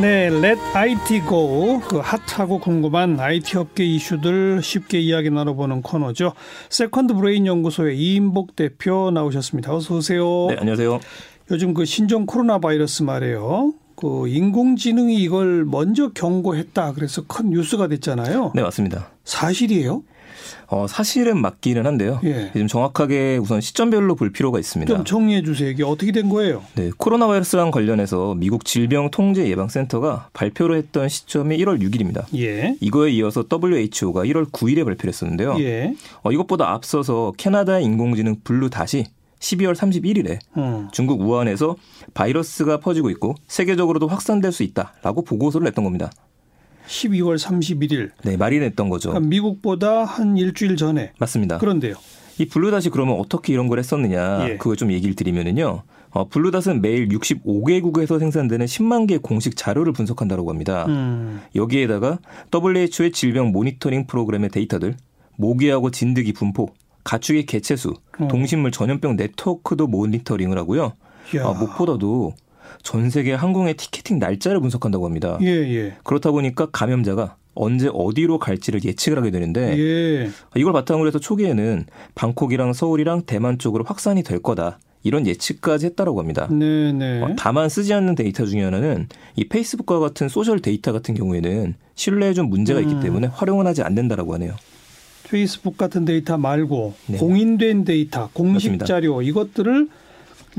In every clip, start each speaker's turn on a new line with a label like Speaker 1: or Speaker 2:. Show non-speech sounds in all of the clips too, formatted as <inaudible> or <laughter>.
Speaker 1: 네, Let IT Go. 그 핫하고 궁금한 IT 업계 이슈들 쉽게 이야기 나눠보는 코너죠. 세컨드 브레인 연구소의 이임복 대표 나오셨습니다. 어서 오세요.
Speaker 2: 네, 안녕하세요.
Speaker 1: 요즘 그 신종 코로나 바이러스 말이에요. 그 인공지능이 이걸 먼저 경고했다. 그래서 큰 뉴스가 됐잖아요.
Speaker 2: 네, 맞습니다.
Speaker 1: 사실이에요?
Speaker 2: 어, 사실은 맞기는 한데요.
Speaker 1: 예.
Speaker 2: 좀 정확하게 우선 시점별로 볼 필요가 있습니다.
Speaker 1: 좀 정리해 주세요. 이게 어떻게 된 거예요?
Speaker 2: 네, 코로나 바이러스랑 관련해서 미국 질병통제예방센터가 발표를 했던 시점이 1월 6일입니다.
Speaker 1: 예.
Speaker 2: 이거에 이어서 WHO가 1월 9일에 발표를 했었는데요.
Speaker 1: 예.
Speaker 2: 어, 이것보다 앞서서 캐나다의 인공지능 블루닷이 12월 31일에
Speaker 1: 음.
Speaker 2: 중국 우한에서 바이러스가 퍼지고 있고 세계적으로도 확산될 수 있다라고 보고서를 냈던 겁니다.
Speaker 1: 12월 31일.
Speaker 2: 네, 말이 냈던 거죠.
Speaker 1: 그러니까 미국보다 한 일주일 전에.
Speaker 2: 맞습니다.
Speaker 1: 그런데요.
Speaker 2: 이 블루닷이 그러면 어떻게 이런 걸 했었느냐
Speaker 1: 예.
Speaker 2: 그걸 좀 얘기를 드리면은요. 어, 블루닷은 매일 65개국에서 생산되는 10만 개의 공식 자료를 분석한다고 합니다.
Speaker 1: 음.
Speaker 2: 여기에다가 WHO의 질병 모니터링 프로그램의 데이터들, 모기하고 진드기 분포, 가축의 개체수,
Speaker 1: 어.
Speaker 2: 동식물 전염병 네트워크도 모니터링을 하고요.
Speaker 1: 야.
Speaker 2: 아, 무엇보다도 전 세계 항공의 티켓팅 날짜를 분석한다고 합니다.
Speaker 1: 예, 예.
Speaker 2: 그렇다 보니까 감염자가 언제 어디로 갈지를 예측을 하게 되는데
Speaker 1: 예.
Speaker 2: 이걸 바탕으로 해서 초기에는 방콕이랑 서울이랑 대만 쪽으로 확산이 될 거다. 이런 예측까지 했다라고 합니다.
Speaker 1: 네, 네.
Speaker 2: 어, 다만 쓰지 않는 데이터 중에 하나는 이 페이스북과 같은 소셜 데이터 같은 경우에는 신뢰에 좀 문제가 있기
Speaker 1: 음.
Speaker 2: 때문에 활용은 하지 않는다라고 하네요.
Speaker 1: 페이스북 같은 데이터 말고
Speaker 2: 네.
Speaker 1: 공인된 데이터, 공식
Speaker 2: 맞습니다.
Speaker 1: 자료 이것들을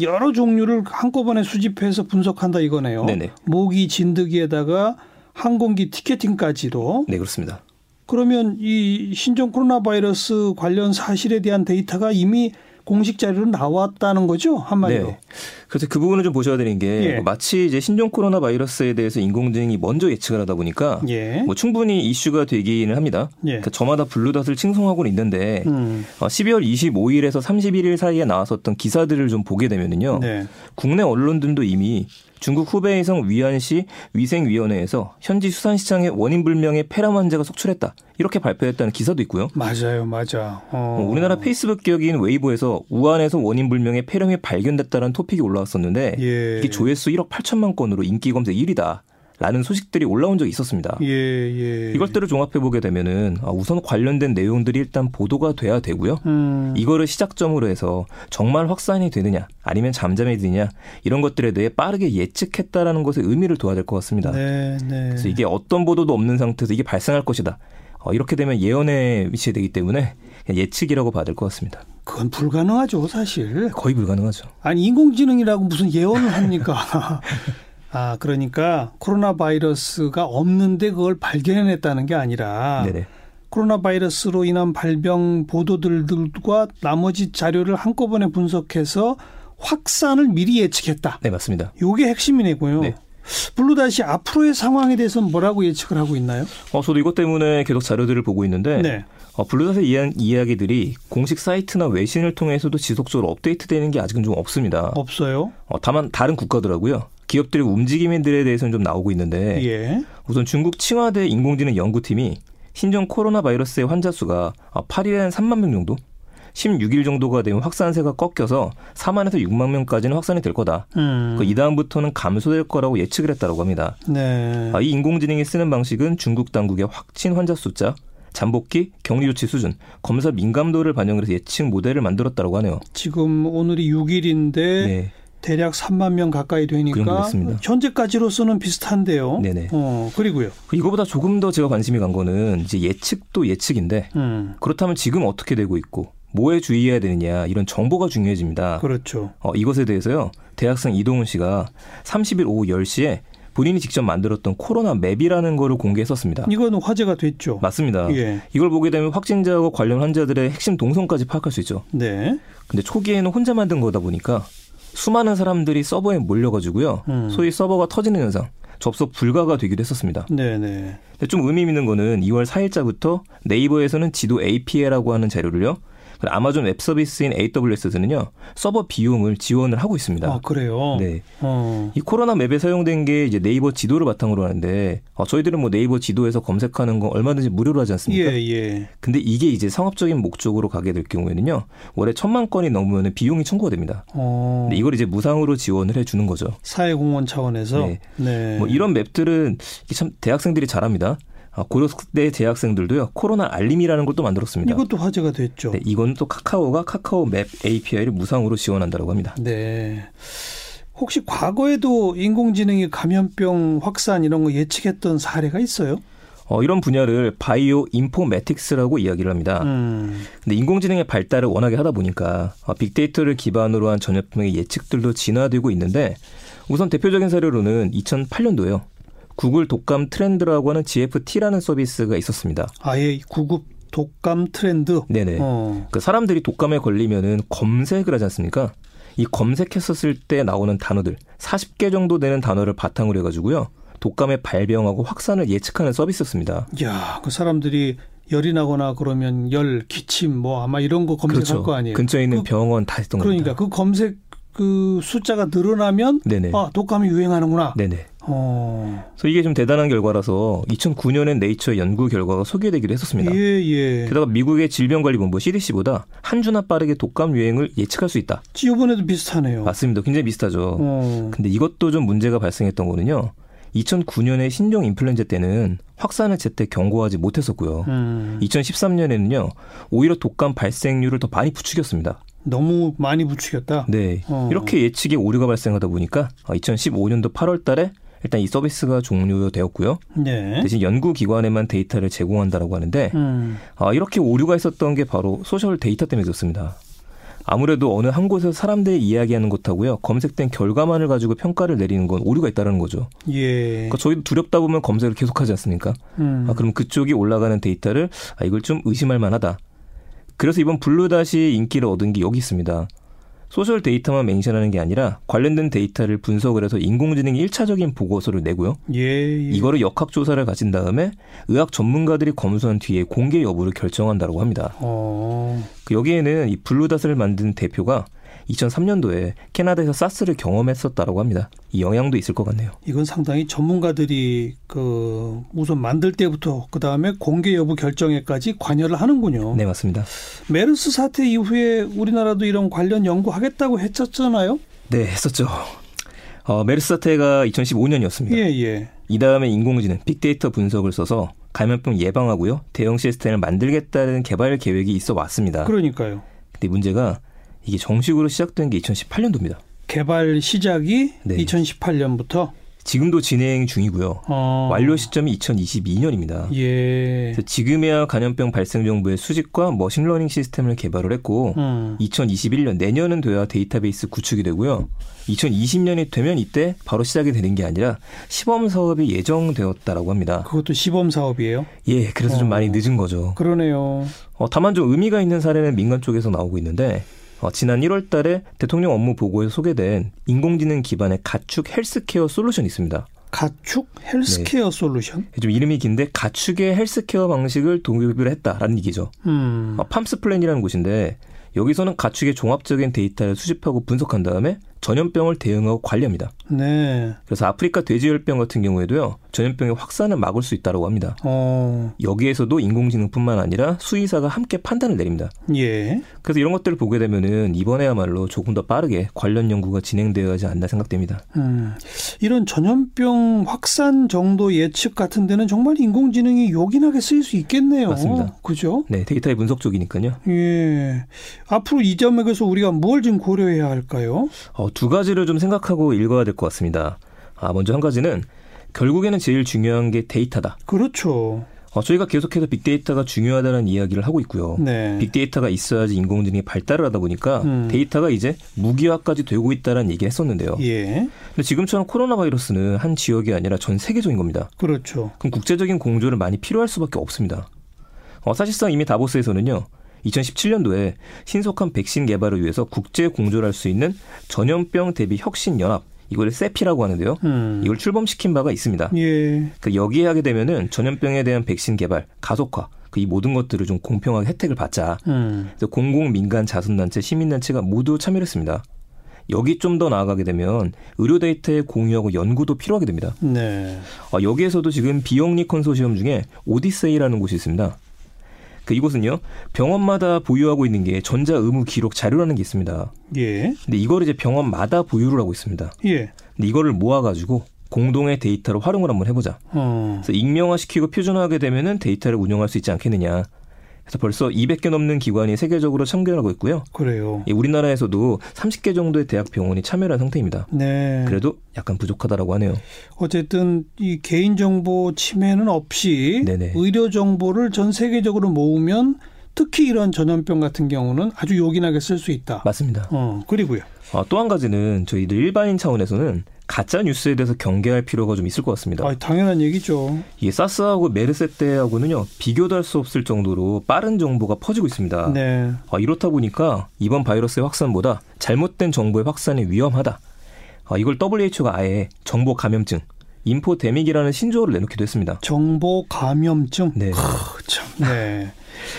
Speaker 1: 여러 종류를 한꺼번에 수집해서 분석한다 이거네요.
Speaker 2: 네네.
Speaker 1: 모기 진드기에다가 항공기 티켓팅까지도
Speaker 2: 네, 그렇습니다.
Speaker 1: 그러면 이 신종 코로나 바이러스 관련 사실에 대한 데이터가 이미 공식 자료로 나왔다는 거죠 한마디로.
Speaker 2: 네. 그래서 그 부분을 좀 보셔야 되는 게
Speaker 1: 예.
Speaker 2: 마치 이제 신종 코로나 바이러스에 대해서 인공지능이 먼저 예측을 하다 보니까
Speaker 1: 예.
Speaker 2: 뭐 충분히 이슈가 되기는 합니다.
Speaker 1: 예.
Speaker 2: 그러니까 저마다 블루닷을 칭송하고는 있는데
Speaker 1: 음.
Speaker 2: 어, 12월 25일에서 31일 사이에 나왔었던 기사들을 좀 보게 되면은요.
Speaker 1: 네.
Speaker 2: 국내 언론들도 이미 중국 후베이성 위안시 위생위원회에서 현지 수산시장에 원인 불명의 폐렴 환자가 속출했다. 이렇게 발표했다는 기사도 있고요.
Speaker 1: 맞아요, 맞아. 어.
Speaker 2: 어, 우리나라 페이스북 기업인 웨이보에서 우한에서 원인 불명의 폐렴이 발견됐다는 토픽이 올라왔었는데
Speaker 1: 예.
Speaker 2: 이게 조회수 1억 8천만 건으로 인기 검색 1위다. 라는 소식들이 올라온 적이 있었습니다.
Speaker 1: 예, 예.
Speaker 2: 이것들을 종합해 보게 되면은 아, 우선 관련된 내용들이 일단 보도가 돼야 되고요.
Speaker 1: 음.
Speaker 2: 이거를 시작점으로 해서 정말 확산이 되느냐 아니면 잠잠해지느냐 이런 것들에 대해 빠르게 예측했다라는 것에 의미를 둬야 될 것 같습니다.
Speaker 1: 네, 네.
Speaker 2: 그래서 이게 어떤 보도도 없는 상태에서 이게 발생할 것이다. 어, 이렇게 되면 예언에 위치되기 때문에 그냥 예측이라고 봐야 될 것 같습니다.
Speaker 1: 그건 불가능하죠, 사실.
Speaker 2: 거의 불가능하죠.
Speaker 1: 아니 인공지능이라고 무슨 예언을 합니까? <laughs> 아 그러니까 코로나 바이러스가 없는데 그걸 발견해냈다는 게 아니라
Speaker 2: 네네.
Speaker 1: 코로나 바이러스로 인한 발병 보도들과 나머지 자료를 한꺼번에 분석해서 확산을 미리 예측했다.
Speaker 2: 네 맞습니다.
Speaker 1: 요게 핵심이네고요.
Speaker 2: 네.
Speaker 1: 블루닷이 앞으로의 상황에 대해서는 뭐라고 예측을 하고 있나요?
Speaker 2: 어, 저도 이것 때문에 계속 자료들을 보고 있는데
Speaker 1: 네.
Speaker 2: 어, 블루닷의 이야, 이야기들이 공식 사이트나 외신을 통해서도 지속적으로 업데이트되는 게 아직은 좀 없습니다.
Speaker 1: 없어요.
Speaker 2: 어, 다만 다른 국가들하고요 기업들의 움직임들에 대해서는 좀 나오고 있는데
Speaker 1: 예.
Speaker 2: 우선 중국 칭화대 인공지능 연구팀이 신종 코로나 바이러스의 환자 수가 8일에는 3만 명 정도, 16일 정도가 되면 확산세가 꺾여서 4만에서 6만 명까지는 확산이 될 거다.
Speaker 1: 음.
Speaker 2: 그 이 다음부터는 감소될 거라고 예측을 했다고 합니다.
Speaker 1: 네.
Speaker 2: 아, 이 인공지능이 쓰는 방식은 중국 당국의 확진 환자 숫자, 잠복기, 격리 조치 수준, 검사 민감도를 반영을 해서 예측 모델을 만들었다고 하네요.
Speaker 1: 지금 오늘이 6일인데
Speaker 2: 네.
Speaker 1: 대략 3만 명 가까이
Speaker 2: 그
Speaker 1: 되니까
Speaker 2: 됐습니다.
Speaker 1: 현재까지로서는 비슷한데요.
Speaker 2: 네네.
Speaker 1: 어, 그리고요.
Speaker 2: 이거보다 조금 더 제가 관심이 간 거는 이제 예측도 예측인데
Speaker 1: 음.
Speaker 2: 그렇다면 지금 어떻게 되고 있고 뭐에 주의해야 되느냐 이런 정보가 중요해집니다.
Speaker 1: 그렇죠.
Speaker 2: 어, 이것에 대해서요. 대학생 이동훈 씨가 30일 오후 10시에 본인이 직접 만들었던 코로나 맵이라는 거를 공개했었습니다.
Speaker 1: 이거는 화제가 됐죠.
Speaker 2: 맞습니다.
Speaker 1: 예.
Speaker 2: 이걸 보게 되면 확진자하고 관련 환자들의 핵심 동선까지 파악할 수 있죠.
Speaker 1: 네.
Speaker 2: 근데 초기에는 혼자 만든 거다 보니까 수많은 사람들이 서버에 몰려가지고요.
Speaker 1: 음.
Speaker 2: 소위 서버가 터지는 현상, 접속 불가가 되기도 했었습니다.
Speaker 1: 네, 네.
Speaker 2: 근데 좀 의미 있는 거는 2월 4일자부터 네이버에서는 지도 API라고 하는 자료를요. 아마존 웹 서비스인 AWS는요 서버 비용을 지원을 하고 있습니다.
Speaker 1: 아 그래요?
Speaker 2: 네. 어. 이 코로나 맵에 사용된 게 이제 네이버 지도를 바탕으로 하는데 어, 저희들은 뭐 네이버 지도에서 검색하는 거 얼마든지 무료로 하지 않습니까?
Speaker 1: 예, 예.
Speaker 2: 근데 이게 이제 상업적인 목적으로 가게 될 경우에는요 월에 천만 건이 넘으면 비용이 청구가 됩니다. 어. 근데 이걸 이제 무상으로 지원을 해주는 거죠.
Speaker 1: 사회공헌 차원에서.
Speaker 2: 네. 네. 뭐 이런 맵들은 참 대학생들이 잘합니다. 아, 고려대 재학생들도요 코로나 알림이라는 걸 또 만들었습니다.
Speaker 1: 이것도 화제가 됐죠.
Speaker 2: 네, 이건 또 카카오가 카카오 맵 API를 무상으로 지원한다고 합니다.
Speaker 1: 네. 혹시 과거에도 인공지능이 감염병 확산 이런 거 예측했던 사례가 있어요?
Speaker 2: 어, 이런 분야를 bioinformatics라고 이야기를 합니다. 음. 근데 인공지능의 발달을 워낙에 하다 보니까 어, 빅데이터를 기반으로 한 전염병의 예측들도 진화되고 있는데 우선 대표적인 사례로는 2008년도에요. 구글 독감 트렌드라고 하는 GFT라는 서비스가 있었습니다.
Speaker 1: 아예 구급 독감 트렌드.
Speaker 2: 네네. 어. 그 사람들이 독감에 걸리면은 검색을 하지 않습니까? 이 검색했었을 때 나오는 단어들 40개 정도 되는 단어를 바탕으로 해가지고요. 독감의 발병하고 확산을 예측하는 서비스였습니다.
Speaker 1: 야, 그 사람들이 열이 나거나 그러면 열, 기침 뭐 아마 이런 거 검색할
Speaker 2: 그렇죠.
Speaker 1: 거 아니에요.
Speaker 2: 근처에 있는 그, 병원 다 했던
Speaker 1: 그러니까
Speaker 2: 겁니다.
Speaker 1: 그 검색 그 숫자가 늘어나면 네네. 아, 독감이 유행하는구나.
Speaker 2: 네네. 어. 그래서 이게 좀 대단한 결과라서 2009년엔 네이처 연구 결과가 소개되기도 했었습니다.
Speaker 1: 예, 예.
Speaker 2: 게다가 미국의 질병관리본부 CDC보다 한 주나 빠르게 독감 유행을 예측할 수 있다.
Speaker 1: 이번에도 비슷하네요.
Speaker 2: 맞습니다. 굉장히 비슷하죠. 어. 근데 이것도 좀 문제가 발생했던 거는요. 2009년에 신종 인플루엔자 때는 확산을 제때 경고하지 못했었고요. 음. 2013년에는요. 오히려 독감 발생률을 더 많이 부추겼습니다.
Speaker 1: 너무 많이 부추겼다.
Speaker 2: 네. 어. 이렇게 예측에 오류가 발생하다 보니까 2015년도 8월 달에 일단 이 서비스가 종료되었고요. 네. 대신 연구기관에만 데이터를 제공한다라고 하는데 음. 아, 이렇게 오류가 있었던 게 바로 소셜 데이터 때문에 그렇습니다. 아무래도 어느 한 곳에서 사람들이 이야기하는 것하고요 검색된 결과만을 가지고 평가를 내리는 건 오류가 있다는 거죠. 예. 그러니까 저희도 두렵다 보면 검색을 계속하지 않습니까? 음. 아, 그럼 그쪽이 올라가는 데이터를 아, 이걸 좀 의심할 만하다. 그래서 이번 블루닷이 인기를 얻은 게 여기 있습니다. 소셜 데이터만 맹신하는 게 아니라 관련된 데이터를 분석을 해서 인공지능이 1차적인 보고서를 내고요. 예, 예. 이거를 역학 조사를 가진 다음에 의학 전문가들이 검수한 뒤에 공개 여부를 결정한다고 합니다. 어. 그 여기에는 이 블루닷을 만든 대표가 2003년도에 캐나다에서 사스를 경험했었다라고 합니다. 이 영향도 있을 것 같네요.
Speaker 1: 이건 상당히 전문가들이 그 우선 만들 때부터 그 다음에 공개 여부 결정에까지 관여를 하는군요.
Speaker 2: 네 맞습니다.
Speaker 1: 메르스 사태 이후에 우리나라도 이런 관련 연구하겠다고 했었잖아요.
Speaker 2: 네 했었죠. 어, 메르스 사태가 2015년이었습니다.
Speaker 1: 예, 예.
Speaker 2: 이 다음에 인공지능, 빅데이터 분석을 써서 감염병 예방하고요. 대응 시스템을 만들겠다는 개발 계획이 있어 왔습니다.
Speaker 1: 그러니까요.
Speaker 2: 근데 문제가 이게 정식으로 시작된 게 2018년도입니다.
Speaker 1: 개발 시작이 네. 2018년부터
Speaker 2: 지금도 진행 중이고요. 어. 완료 시점이 2022년입니다. 예. 지금에야 감염병 발생 정보의 수집과 machine learning 시스템을 개발을 했고 음. 2021년 내년은 돼야 데이터베이스 구축이 되고요. 2020년이 되면 이때 바로 시작이 되는 게 아니라 시범 사업이 예정되었다라고 합니다.
Speaker 1: 그것도 시범 사업이에요?
Speaker 2: 예, 그래서 어. 좀 많이 늦은 거죠.
Speaker 1: 그러네요.
Speaker 2: 어, 다만 좀 의미가 있는 사례는 민간 쪽에서 나오고 있는데 어, 지난 1월 달에 대통령 업무 보고에 소개된 인공지능 기반의 가축 헬스케어 솔루션이 있습니다.
Speaker 1: 가축 헬스케어 네. 솔루션?
Speaker 2: 좀 이름이 긴데 가축의 헬스케어 방식을 도입을 했다라는 얘기죠. 음. 어, 팜스 플랜이라는 곳인데 여기서는 가축의 종합적인 데이터를 수집하고 분석한 다음에 전염병을 대응하고 관리합니다. 네. 그래서 아프리카 돼지열병 같은 경우에도요 전염병의 확산을 막을 수 있다고 합니다. 어. 여기에서도 인공지능뿐만 아니라 수의사가 함께 판단을 내립니다. 예. 그래서 이런 것들을 보게 되면은 이번에야말로 조금 더 빠르게 관련 연구가 진행되어야 하지 않나 생각됩니다. 음.
Speaker 1: 이런 전염병 확산 정도 예측 같은 데는 정말 인공지능이 요긴하게 쓰일 수 있겠네요.
Speaker 2: 맞습니다.
Speaker 1: 그죠?
Speaker 2: 네, 데이터의 분석 쪽이니까요.
Speaker 1: 예. 앞으로 이 점에서 우리가 뭘 좀 고려해야 할까요?
Speaker 2: 어, 두 가지를 좀 생각하고 읽어야 될 것 같습니다. 아, 먼저 한 가지는 결국에는 제일 중요한 게 데이터다.
Speaker 1: 그렇죠.
Speaker 2: 어, 저희가 계속해서 빅데이터가 중요하다는 이야기를 하고 있고요. 네. 빅데이터가 있어야지 인공지능이 발달을 하다 보니까 음. 데이터가 이제 무기화까지 되고 있다는 얘기를 했었는데요. 예. 근데 지금처럼 코로나 바이러스는 한 지역이 아니라 전 세계적인 겁니다.
Speaker 1: 그렇죠.
Speaker 2: 그럼 국제적인 공조를 많이 필요할 수밖에 없습니다. 어, 사실상 이미 다보스에서는요. 2017년도에 신속한 백신 개발을 위해서 국제 공조를 할 수 있는 전염병 대비 혁신 연합 이걸 세피라고 하는데요. 음. 이걸 출범시킨 바가 있습니다. 예. 그 여기에 하게 되면은 전염병에 대한 백신 개발 가속화 이 모든 것들을 좀 공평하게 혜택을 받자. 음. 그래서 공공 민간 자선단체 시민단체가 모두 참여를 했습니다. 여기 좀 더 나아가게 되면 의료 데이터의 공유하고 연구도 필요하게 됩니다. 네. 어, 여기에서도 지금 비영리 컨소시엄 중에 오디세이라는 곳이 있습니다. 그 이곳은요 병원마다 보유하고 있는 게 전자 의무 기록 자료라는 게 있습니다. 예. 근데 이걸 이제 병원마다 보유를 하고 있습니다. 예. 근데 이거를 모아가지고 공동의 데이터로 활용을 한번 해보자. 어. 그래서 익명화시키고 표준화하게 되면은 데이터를 운영할 수 있지 않겠느냐. 그래서 벌써 200개 넘는 기관이 세계적으로 참여하고 있고요.
Speaker 1: 그래요.
Speaker 2: 예, 우리나라에서도 30개 정도의 대학 병원이 참여한 를 상태입니다. 네. 그래도 약간 부족하다라고 하네요.
Speaker 1: 어쨌든 이 개인 정보 침해는 없이 네네. 의료 정보를 전 세계적으로 모으면 특히 이런 전염병 같은 경우는 아주 요긴하게 쓸 수 있다.
Speaker 2: 맞습니다.
Speaker 1: 어, 그리고요.
Speaker 2: 어, 또한 가지는 저희들 일반인 차원에서는 가짜 뉴스에 대해서 경계할 필요가 좀 있을 것 같습니다.
Speaker 1: 아, 당연한 얘기죠.
Speaker 2: 이게 사스하고 메르스 때하고는요 비교도 할 수 없을 정도로 빠른 정보가 퍼지고 있습니다. 네. 아, 이렇다 보니까 이번 바이러스의 확산보다 잘못된 정보의 확산이 위험하다. 아, 이걸 WHO가 아예 정보 감염증 인포데믹이라는 신조어를 내놓기도 했습니다.
Speaker 1: 정보 감염증. 네. 크, 참. 네.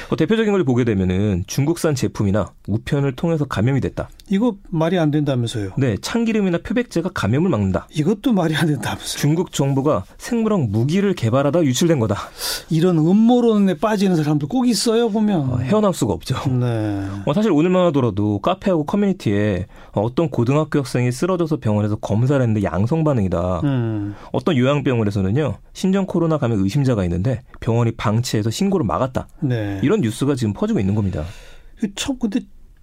Speaker 2: 뭐 대표적인 걸 보게 되면은 중국산 제품이나 우편을 통해서 감염이 됐다.
Speaker 1: 이거 말이 안 된다면서요?
Speaker 2: 네, 참기름이나 표백제가 감염을 막는다.
Speaker 1: 이것도 말이 안 된다면서요?
Speaker 2: 중국 정부가 생물학 무기를 개발하다 유출된 거다.
Speaker 1: 이런 음모론에 빠지는 사람도 꼭 있어요 보면.
Speaker 2: 어, 헤어나올 수가 없죠. 네. 어, 사실 오늘만 하더라도 카페하고 커뮤니티에 어떤 고등학교 학생이 쓰러져서 병원에서 검사를 했는데 양성 반응이다. 음. 어떤 요양병원에서는요 신종 코로나 감염 의심자가 있는데 병원이 방치해서 신고를 막았다. 네. 이런 뉴스가 지금 퍼지고 있는 겁니다.
Speaker 1: 참 근데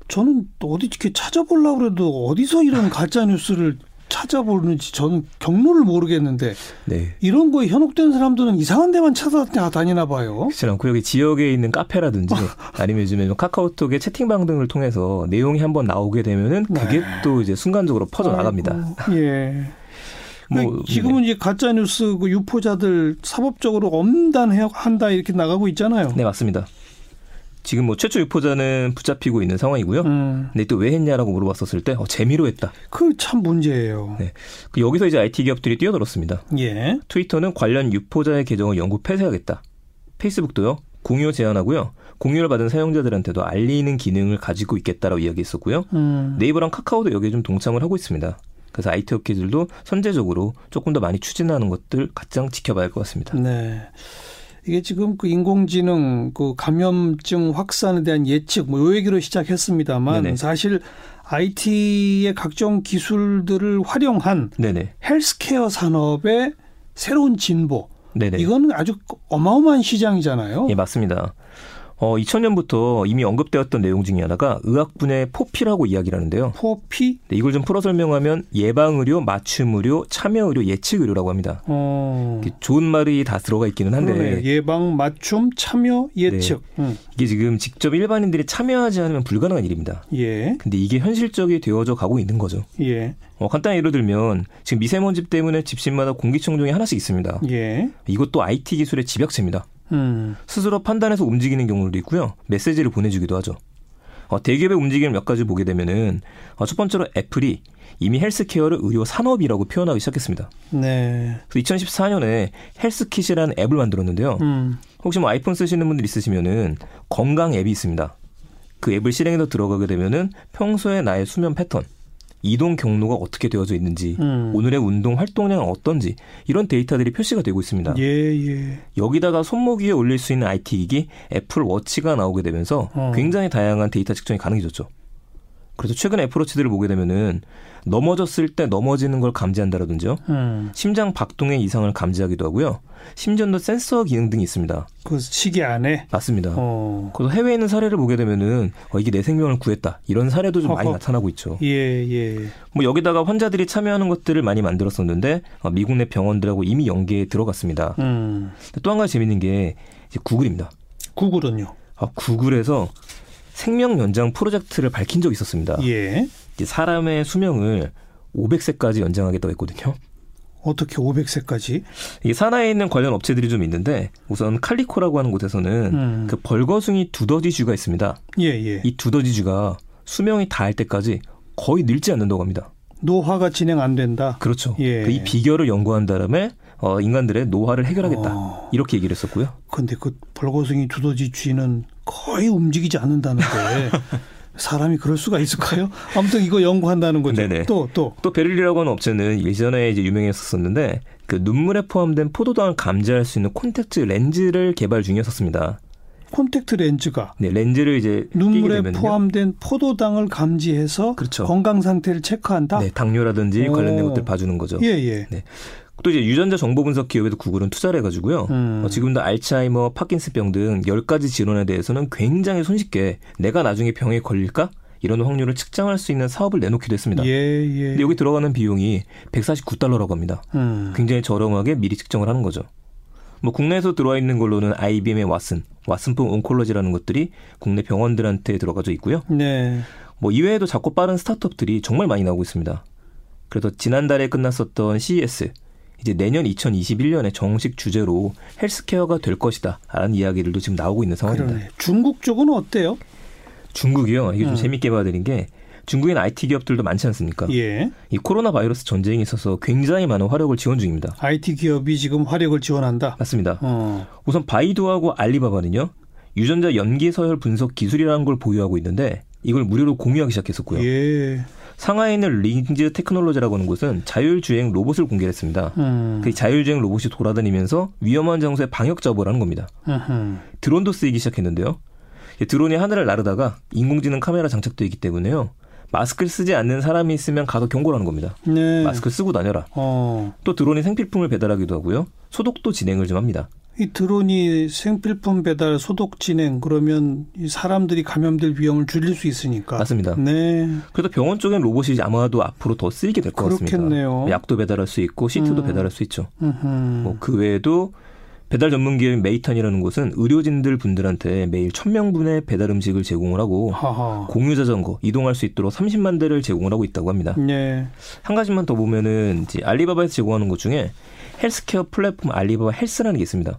Speaker 1: 저는 어디 이렇게 찾아보려고 그래도 어디서 이런 가짜 뉴스를 찾아보는지 저는 경로를 모르겠는데 네. 이런 거에 현혹된 사람들은 이상한 데만 찾아다니나 봐요.
Speaker 2: 그렇지 않고 여기 지역에 있는 카페라든지 <laughs> 아니면 요즘에 뭐 카카오톡의 채팅방 등을 통해서 내용이 한번 나오게 되면은 그게 네. 또 이제 순간적으로 퍼져 나갑니다.
Speaker 1: 예. <laughs> 뭐 지금은 네. 이제 가짜 뉴스 그 유포자들 사법적으로 엄단해야 한다 이렇게 나가고 있잖아요.
Speaker 2: 네 맞습니다. 지금 뭐 최초 유포자는 붙잡히고 있는 상황이고요. 음. 근데 또 왜 했냐라고 물어봤었을 때 어, 재미로 했다.
Speaker 1: 그 참 문제예요. 네.
Speaker 2: 그 여기서 이제 IT 기업들이 뛰어들었습니다. 예. 트위터는 관련 유포자의 계정을 영구 폐쇄하겠다. 페이스북도요. 공유 제한하고요. 공유를 받은 사용자들한테도 알리는 기능을 가지고 있겠다라고 이야기했었고요. 음. 네이버랑 카카오도 여기에 좀 동참을 하고 있습니다. 그래서 IT 업계들도 선제적으로 조금 더 많이 추진하는 것들 가장 지켜봐야 할 것 같습니다.
Speaker 1: 네. 이게 지금 그 인공지능 그 감염증 확산에 대한 예측 뭐 요 얘기로 시작했습니다만 네네. 사실 IT의 각종 기술들을 활용한 네네. 헬스케어 산업의 새로운 진보 네네. 이거는 아주 어마어마한 시장이잖아요.
Speaker 2: 예, 맞습니다. 어, 2000년부터 이미 언급되었던 내용 중에 하나가 의학 분야의 포피라고 이야기를 하는데요.
Speaker 1: 포피?
Speaker 2: 네, 이걸 좀 풀어 설명하면 예방 의료, 맞춤 의료, 참여 의료, 예측 의료라고 합니다. 어. 좋은 말이 다 들어가 있기는 한데. 그러네.
Speaker 1: 예방, 맞춤, 참여, 예측. 네.
Speaker 2: 음. 이게 지금 직접 일반인들이 참여하지 않으면 불가능한 일입니다. 예. 근데 이게 현실적이 되어져 가고 있는 거죠. 예. 어, 간단히 예를 들면 지금 미세먼지 때문에 집집마다 공기청정기 하나씩 있습니다. 예. 이것도 IT 기술의 집약체입니다. 음. 스스로 판단해서 움직이는 경우도 있고요. 메시지를 보내주기도 하죠. 어, 대기업의 움직임을 몇 가지 보게 되면은 어, 첫 번째로 애플이 이미 헬스케어를 의료 산업이라고 표현하기 시작했습니다. 네. 그래서 2014년에 헬스킷이라는 앱을 만들었는데요. 음. 혹시 뭐 아이폰 쓰시는 분들 있으시면은 건강 앱이 있습니다. 그 앱을 실행해서 들어가게 되면은 평소에 나의 수면 패턴, 이동 경로가 어떻게 되어져 있는지, 음. 오늘의 운동 활동량은 어떤지 이런 데이터들이 표시가 되고 있습니다.
Speaker 1: 예, 예.
Speaker 2: 여기다가 손목 위에 올릴 수 있는 IT 기기 애플 워치가 나오게 되면서 어. 굉장히 다양한 데이터 측정이 가능해졌죠. 그래서 최근 애플워치들을 보게 되면은 넘어졌을 때 넘어지는 걸 감지한다라든지요. 음. 심장 박동의 이상을 감지하기도 하고요. 심전도 센서 기능 등이 있습니다.
Speaker 1: 그 시계 안에
Speaker 2: 맞습니다. 어. 그래서 해외에 있는 사례를 보게 되면은 어, 이게 내 생명을 구했다 이런 사례도 좀 허허. 많이 나타나고 있죠.
Speaker 1: 예 예.
Speaker 2: 뭐 여기다가 환자들이 참여하는 것들을 많이 만들었었는데 어, 미국 내 병원들하고 이미 연계에 들어갔습니다. 음. 또 한 가지 재밌는 게 이제 구글입니다.
Speaker 1: 구글은요?
Speaker 2: 아, 구글에서 생명 연장 프로젝트를 밝힌 적이 있었습니다. 예. 사람의 수명을 500세까지 연장하겠다고 했거든요.
Speaker 1: 어떻게 500세까지?
Speaker 2: 이 산하에 있는 관련 업체들이 좀 있는데 우선 칼리코라고 하는 곳에서는 음. 그 벌거숭이 두더지 쥐가 있습니다. 예, 예. 이 두더지 쥐가 수명이 다할 때까지 거의 늙지 않는다고 합니다.
Speaker 1: 노화가 진행 안 된다.
Speaker 2: 그렇죠. 예. 그 이 비결을 연구한 다음에 어, 인간들의 노화를 해결하겠다. 어. 이렇게 얘기를 했었고요.
Speaker 1: 근데 그 벌거숭이 두더지 쥐는 거의 움직이지 않는다는데 <laughs> 사람이 그럴 수가 있을까요? 아무튼 이거 연구한다는 거죠. 네네. 또, 또.
Speaker 2: 또 베를리라고 하는 업체는 예전에 이제 유명했었는데 그 눈물에 포함된 포도당을 감지할 수 있는 콘택트 렌즈를 개발 중이었었습니다.
Speaker 1: 콘택트 렌즈가
Speaker 2: 네, 렌즈를 이제
Speaker 1: 눈물에 포함된 포도당을 감지해서 그렇죠. 건강 상태를 체크한다.
Speaker 2: 네, 당뇨라든지 오. 관련된 것들 봐주는 거죠.
Speaker 1: 예, 예. 네.
Speaker 2: 또 이제 유전자 정보 분석 기업에도 구글은 투자를 해가지고요. 음. 어, 지금도 알츠하이머, 파킨스병 등 10가지 질환에 대해서는 굉장히 손쉽게 내가 나중에 병에 걸릴까? 이런 확률을 측정할 수 있는 사업을 내놓기도 했습니다. 예, 예. 근데 여기 들어가는 비용이 149달러라고 합니다. 음. 굉장히 저렴하게 미리 측정을 하는 거죠. 뭐 국내에서 들어와 있는 걸로는 IBM의 왓슨, 왓슨풍 온콜로지라는 것들이 국내 병원들한테 들어가져 있고요. 네. 뭐 이외에도 작고 빠른 스타트업들이 정말 많이 나오고 있습니다. 그래서 지난달에 끝났었던 CES 이제 내년 2021년에 정식 주제로 헬스케어가 될 것이다라는 이야기들도 지금 나오고 있는 상황입니다. 그러네.
Speaker 1: 중국 쪽은 어때요?
Speaker 2: 중국이요. 이게 좀 음. 재밌게 봐야 되는 게 중국의 IT 기업들도 많지 않습니까? 예. 이 코로나 바이러스 전쟁에 있어서 굉장히 많은 화력을 지원 중입니다.
Speaker 1: IT 기업이 지금 화력을 지원한다.
Speaker 2: 맞습니다. 어. 우선 바이두하고 알리바바는요. 유전자 염기 서열 분석 기술이라는 걸 보유하고 있는데 이걸 무료로 공유하기 시작했었고요. 예. 상하이에 있는 링즈 테크놀로지라고 하는 곳은 자율주행 로봇을 공개했습니다. 음. 그 자율주행 로봇이 돌아다니면서 위험한 장소에 방역 작업을 하는 겁니다. 음흠. 드론도 쓰이기 시작했는데요. 드론이 하늘을 나르다가 인공지능 카메라 장착되어 있기 때문에요. 마스크를 쓰지 않는 사람이 있으면 가서 경고를 하는 겁니다. 네. 마스크 쓰고 다녀라. 어. 또 드론이 생필품을 배달하기도 하고요. 소독도 진행을 좀 합니다.
Speaker 1: 이 드론이 생필품 배달 소독 진행 그러면 이 사람들이 감염될 위험을 줄일 수 있으니까
Speaker 2: 맞습니다. 네. 그래서 병원 쪽엔 로봇이 아마도 앞으로 더 쓰이게 될 것 같습니다. 약도 배달할 수 있고 시트도 음. 배달할 수 있죠. 뭐 그 외에도 배달 전문 기업인 메이퇀이라는 곳은 의료진들 분들한테 매일 1000명분의 배달 음식을 제공을 하고 하하. 공유 자전거 이동할 수 있도록 30만 대를 제공을 하고 있다고 합니다. 네. 한 가지만 더 보면은 이제 알리바바에서 제공하는 것 중에 헬스케어 플랫폼 알리바바 헬스라는 게 있습니다.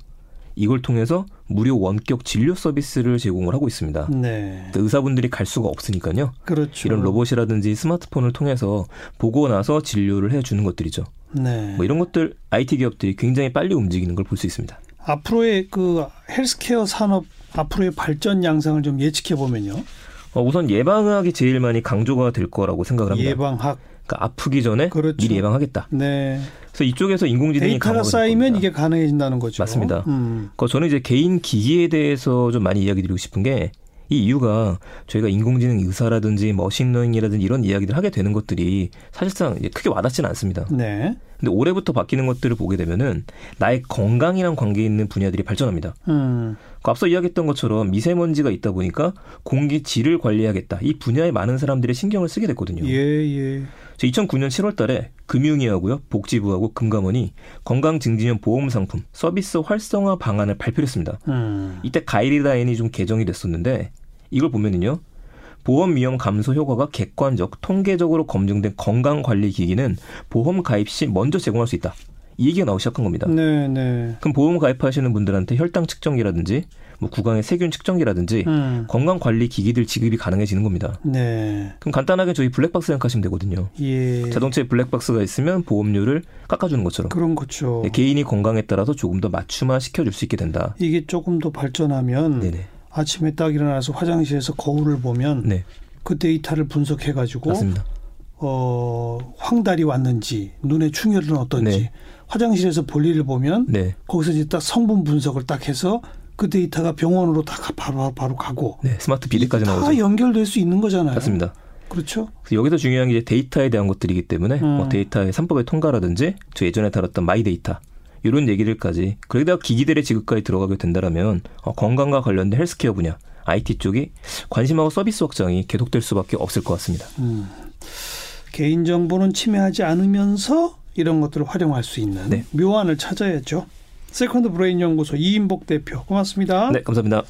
Speaker 2: 이걸 통해서 무료 원격 진료 서비스를 제공을 하고 있습니다. 네. 의사분들이 갈 수가 없으니까요. 그렇죠. 이런 로봇이라든지 스마트폰을 통해서 보고 나서 진료를 해주는 것들이죠. 네. 뭐 이런 것들 IT 기업들이 굉장히 빨리 움직이는 걸 볼 수 있습니다.
Speaker 1: 앞으로의 그 헬스케어 산업 앞으로의 발전 양상을 좀 예측해 보면요.
Speaker 2: 어, 우선 예방학이 제일 많이 강조가 될 거라고 생각을 합니다.
Speaker 1: 예방학.
Speaker 2: 그러니까 아프기 전에 그렇죠. 미리 예방하겠다. 네. 그래서 이쪽에서 인공지능이
Speaker 1: 데이터가 쌓이면 이게 가능해진다는 거죠.
Speaker 2: 맞습니다. 음. 그 저는 이제 개인 기기에 대해서 좀 많이 이야기 드리고 싶은 게 이 이유가 저희가 인공지능 의사라든지 machine learning이라든지 이런 이야기들 하게 되는 것들이 사실상 크게 와닿지는 않습니다. 네. 근데 올해부터 바뀌는 것들을 보게 되면은 나의 건강이랑 관계 있는 분야들이 발전합니다. 음. 그 앞서 이야기했던 것처럼 미세먼지가 있다 보니까 공기 질을 관리하겠다. 이 분야에 많은 사람들이 신경을 쓰게 됐거든요. 예, 예. 2009년 7월 달에 금융위하고요, 복지부하고 금감원이 건강증진형 보험 상품 서비스 활성화 방안을 발표했습니다. 음. 이때 가이드라인이 좀 개정이 됐었는데 이걸 보면은요. 보험 위험 감소 효과가 객관적, 통계적으로 검증된 건강 관리 기기는 보험 가입 시 먼저 제공할 수 있다. 이 얘기가 나오기 시작한 겁니다. 네, 네. 그럼 보험 가입하시는 분들한테 혈당 측정기라든지 뭐 구강의 세균 측정기라든지 음. 건강 관리 기기들 지급이 가능해지는 겁니다. 네. 그럼 간단하게 저희 블랙박스 생각하시면 되거든요. 예. 자동차에 블랙박스가 있으면 보험료를 깎아주는 것처럼.
Speaker 1: 그런 거죠.
Speaker 2: 네, 개인이 건강에 따라서 조금 더 맞춤화 시켜줄 수 있게 된다.
Speaker 1: 이게 조금 더 발전하면 네네. 아침에 딱 일어나서 화장실에서 거울을 보면 네. 그 데이터를 분석해 가지고 맞습니다. 어, 황달이 왔는지 눈의 충혈은 어떤지 네. 화장실에서 볼일을 보면 네. 거기서 이제 딱 성분 분석을 딱 해서 그 데이터가 병원으로 다 바로 바로 가고
Speaker 2: 네, 스마트 비데까지 나오죠.
Speaker 1: 다 연결될 수 있는 거잖아요.
Speaker 2: 맞습니다.
Speaker 1: 그렇죠.
Speaker 2: 여기서 중요한 게 데이터에 대한 것들이기 때문에 음. 뭐 데이터의 삼법의 통과라든지 저 예전에 다뤘던 my data 이런 얘기들까지 그러다 기기들의 지급까지 들어가게 된다라면 어, 건강과 관련된 헬스케어 분야 IT 쪽이 관심하고 서비스 확장이 계속될 수밖에 없을 것 같습니다. 음.
Speaker 1: 개인정보는 침해하지 않으면서 이런 것들을 활용할 수 있는 네. 묘안을 찾아야죠. 세컨드 브레인 연구소 이임복 대표 고맙습니다.
Speaker 2: 네, 감사합니다.